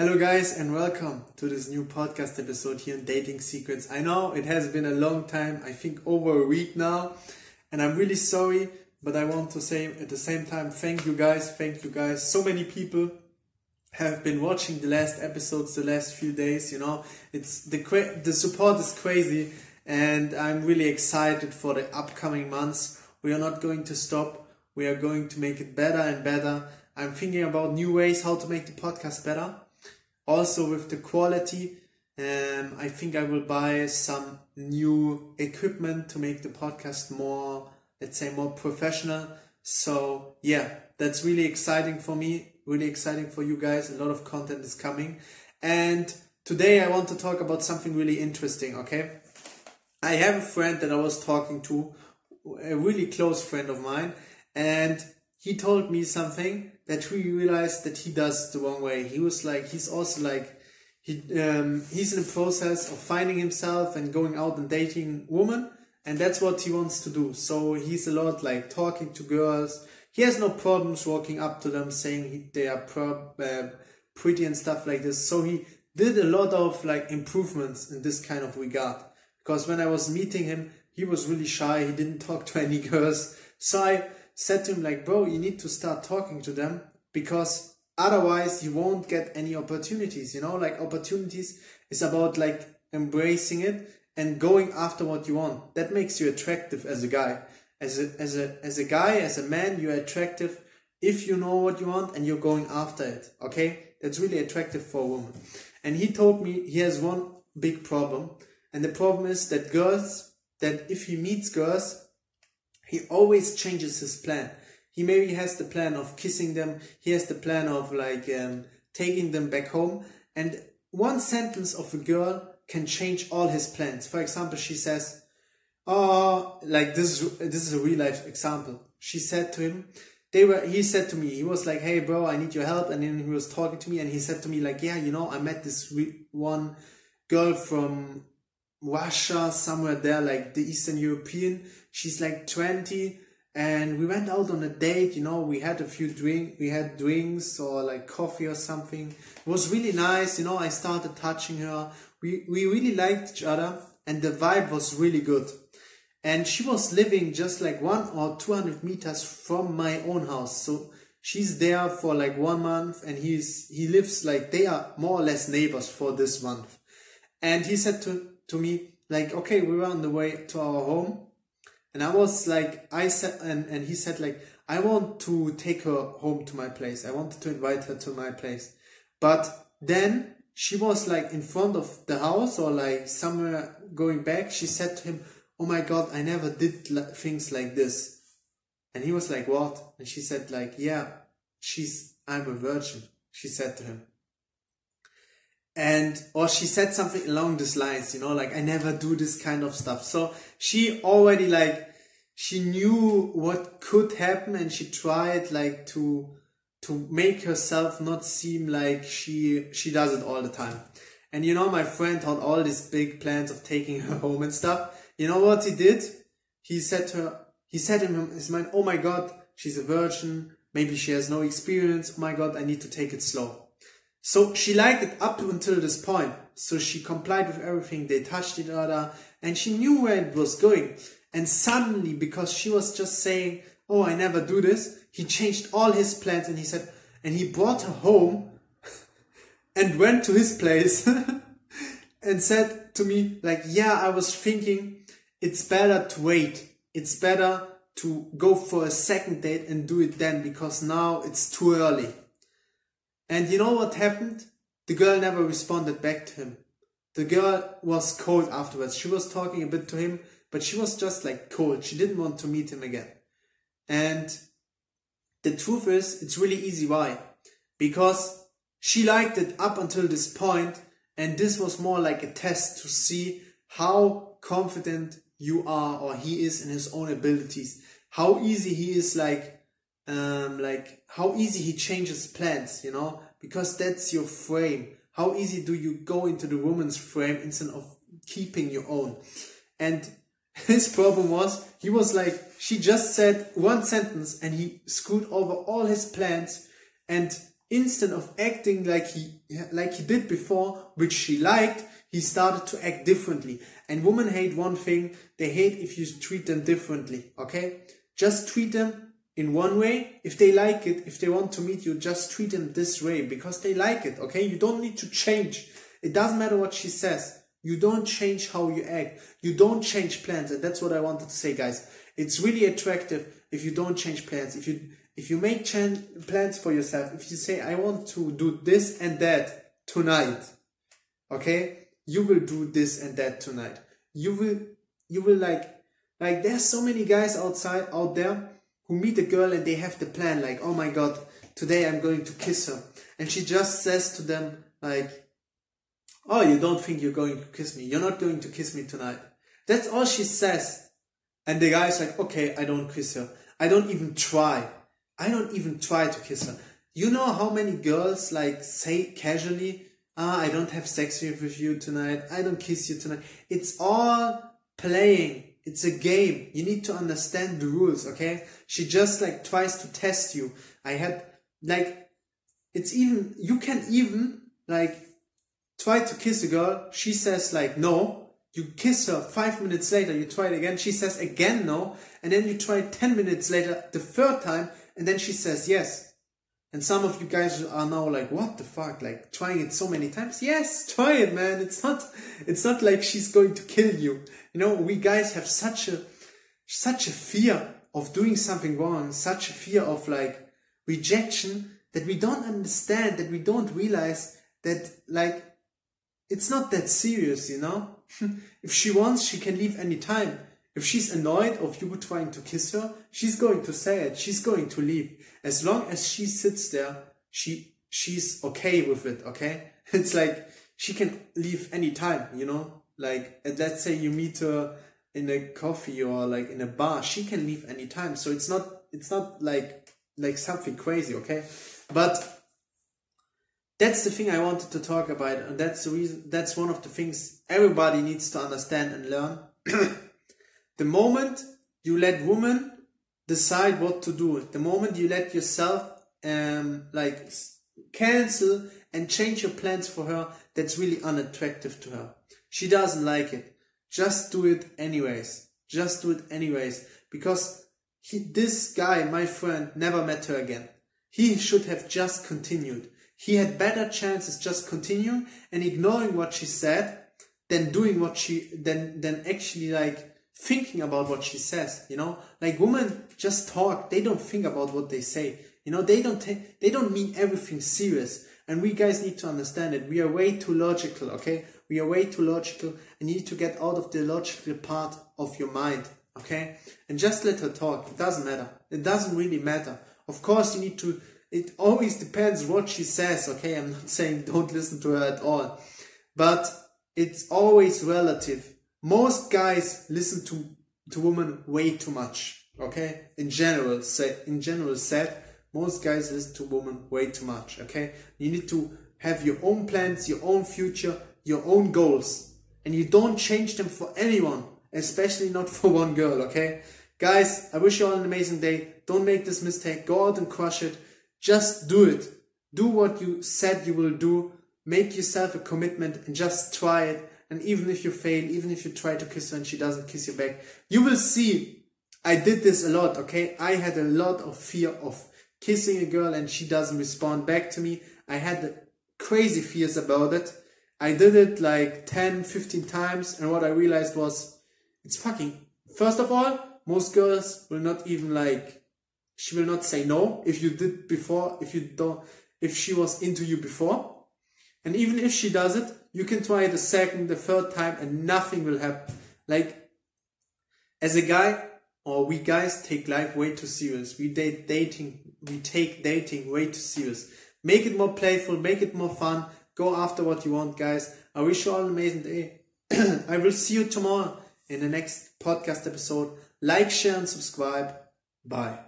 Hello, guys, and welcome to this new podcast episode here on Dating Secrets. I know it has been a long time, I think over a week now, and I'm really sorry, but I want to say at the same time, thank you guys, thank you guys. So many people have been watching the last episodes the last few days, you know, it's the, the support is crazy, and I'm really excited for the upcoming months. We are not going to stop, we are going to make it better and better. I'm thinking about new ways how to make the podcast better also with the quality um, i think i will buy some new equipment to make the podcast more let's say more professional. So yeah that's really exciting for me really exciting for you guys. A lot of content is coming. And today i want to talk about something really interesting okay? I have a friend that i was talking to a really close friend of mine and he told me something that he realized that he does the wrong way. He was like, he's also like, he um, he's in the process of finding himself and going out and dating women, and that's what he wants to do. So he's a lot like talking to girls. He has no problems walking up to them saying he, they are pro- uh, pretty and stuff like this. So he did a lot of like improvements in this kind of regard. Because when I was meeting him, he was really shy. He didn't talk to any girls. So I said to him like, bro, you need to start talking to them because otherwise you won't get any opportunities, you know, like opportunities is about like embracing it and going after what you want. That makes you attractive as a guy. As a, as a, as a guy, as a man, you're attractive if you know what you want and you're going after it. Okay. That's really attractive for a woman. And he told me he has one big problem. And the problem is that girls, that if he meets girls, he always changes his plan. He maybe has the plan of kissing them. He has the plan of like um, taking them back home. And one sentence of a girl can change all his plans. For example, she says, "Oh, like this is this is a real life example." She said to him, "They were." He said to me, he was like, "Hey, bro, I need your help." And then he was talking to me, and he said to me, like, "Yeah, you know, I met this one girl from Russia, somewhere there, like the Eastern European. She's like 20 and we went out on a date, you know, we had a few drink, we had drinks or like coffee or something. It was really nice, you know, I started touching her. We, we really liked each other and the vibe was really good. And she was living just like one or 200 meters from my own house. So she's there for like one month and he's, he lives like they are more or less neighbors for this month. And he said to, to me, like, okay, we were on the way to our home. And I was like, I said, and, and he said, like, I want to take her home to my place. I wanted to invite her to my place. But then she was like in front of the house or like somewhere going back. She said to him, Oh my God, I never did things like this. And he was like, What? And she said, like, Yeah, she's, I'm a virgin. She said to him and or she said something along these lines you know like i never do this kind of stuff. So she already like she knew what could happen and she tried like to to make herself not seem like she she does it all the time. And you know my friend had all these big plans of taking her home and stuff. You know what he did? He said to her he said in his mind oh my god she's a virgin. Maybe she has no experience. Oh my god i need to take it slow so she liked it up to until this point. So she complied with everything. They touched each other and she knew where it was going. And suddenly, because she was just saying, Oh, I never do this, he changed all his plans and he said, and he brought her home and went to his place and said to me, like, yeah, I was thinking it's better to wait. It's better to go for a second date and do it then because now it's too early. And you know what happened? The girl never responded back to him. The girl was cold afterwards. She was talking a bit to him, but she was just like cold. She didn't want to meet him again. And the truth is, it's really easy. Why? Because she liked it up until this point, and this was more like a test to see how confident you are or he is in his own abilities. How easy he is like um, like how easy he changes plans, you know, because that's your frame. How easy do you go into the woman's frame instead of keeping your own? And his problem was he was like, she just said one sentence and he screwed over all his plans. And instead of acting like he like he did before, which she liked, he started to act differently. And women hate one thing, they hate if you treat them differently, okay? Just treat them in one way. If they like it, if they want to meet you, just treat them this way because they like it, okay? You don't need to change. It doesn't matter what she says. You don't change how you act. You don't change plans. And that's what I wanted to say, guys. It's really attractive if you don't change plans. If you, if you make plans for yourself, if you say, I want to do this and that tonight, okay? You will do this and that tonight. You will, you will like, like there's so many guys outside, out there who meet a girl and they have the plan like, oh my God, today I'm going to kiss her. And she just says to them like, Oh, you don't think you're going to kiss me? You're not going to kiss me tonight. That's all she says. And the guy's like, okay, I don't kiss her. I don't even try. I don't even try to kiss her. You know how many girls like say casually, ah, I don't have sex with you tonight. I don't kiss you tonight. It's all playing. It's a game. You need to understand the rules, okay? She just like tries to test you. I had like, it's even, you can even like try to kiss a girl, she says like no. You kiss her five minutes later, you try it again, she says again no, and then you try 10 minutes later the third time, and then she says yes. And some of you guys are now like, what the fuck? Like trying it so many times? Yes, try it, man. It's not, it's not like she's going to kill you. You know, we guys have such a, such a fear of doing something wrong, such a fear of like rejection that we don't understand, that we don't realize that like it's not that serious, you know? if she wants, she can leave any time. If she's annoyed of you trying to kiss her, she's going to say it. She's going to leave. As long as she sits there, she she's okay with it, okay? It's like she can leave any time, you know? Like let's say you meet her in a coffee or like in a bar, she can leave any time. So it's not it's not like like something crazy, okay? But that's the thing I wanted to talk about, and that's the reason. That's one of the things everybody needs to understand and learn. the moment you let women decide what to do, the moment you let yourself um like cancel and change your plans for her, that's really unattractive to her. She doesn't like it. Just do it anyways. Just do it anyways, because he, this guy, my friend, never met her again. He should have just continued he had better chances just continuing and ignoring what she said than doing what she than than actually like thinking about what she says you know? Like women just talk they don't think about what they say. You know they don't ta- they don't mean everything serious. And we guys need to understand it. We are way too logical okay? We are way too logical and you need to get out of the logical part of your mind okay? And just let her talk. It doesn't matter. It doesn't really matter. Of course you need to it always depends what she says, okay? I'm not saying don't listen to her at all. But it's always relative. Most guys listen to, to women way too much, okay? In general, say, in general said, most guys listen to women way too much, okay? You need to have your own plans, your own future, your own goals. And you don't change them for anyone, especially not for one girl, okay? Guys, I wish you all an amazing day. Don't make this mistake. Go out and crush it. Just do it. Do what you said you will do. Make yourself a commitment and just try it. And even if you fail, even if you try to kiss her and she doesn't kiss you back, you will see. I did this a lot, okay? I had a lot of fear of kissing a girl and she doesn't respond back to me. I had crazy fears about it. I did it like 10, 15 times. And what I realized was it's fucking, first of all, most girls will not even like she will not say no if you did before, if you don't, if she was into you before. And even if she does it, you can try it a second, the third time, and nothing will happen. Like, as a guy, or we guys take life way too serious. We date dating, we take dating way too serious. Make it more playful, make it more fun. Go after what you want, guys. I wish you all an amazing day. I will see you tomorrow in the next podcast episode. Like, share, and subscribe. Bye.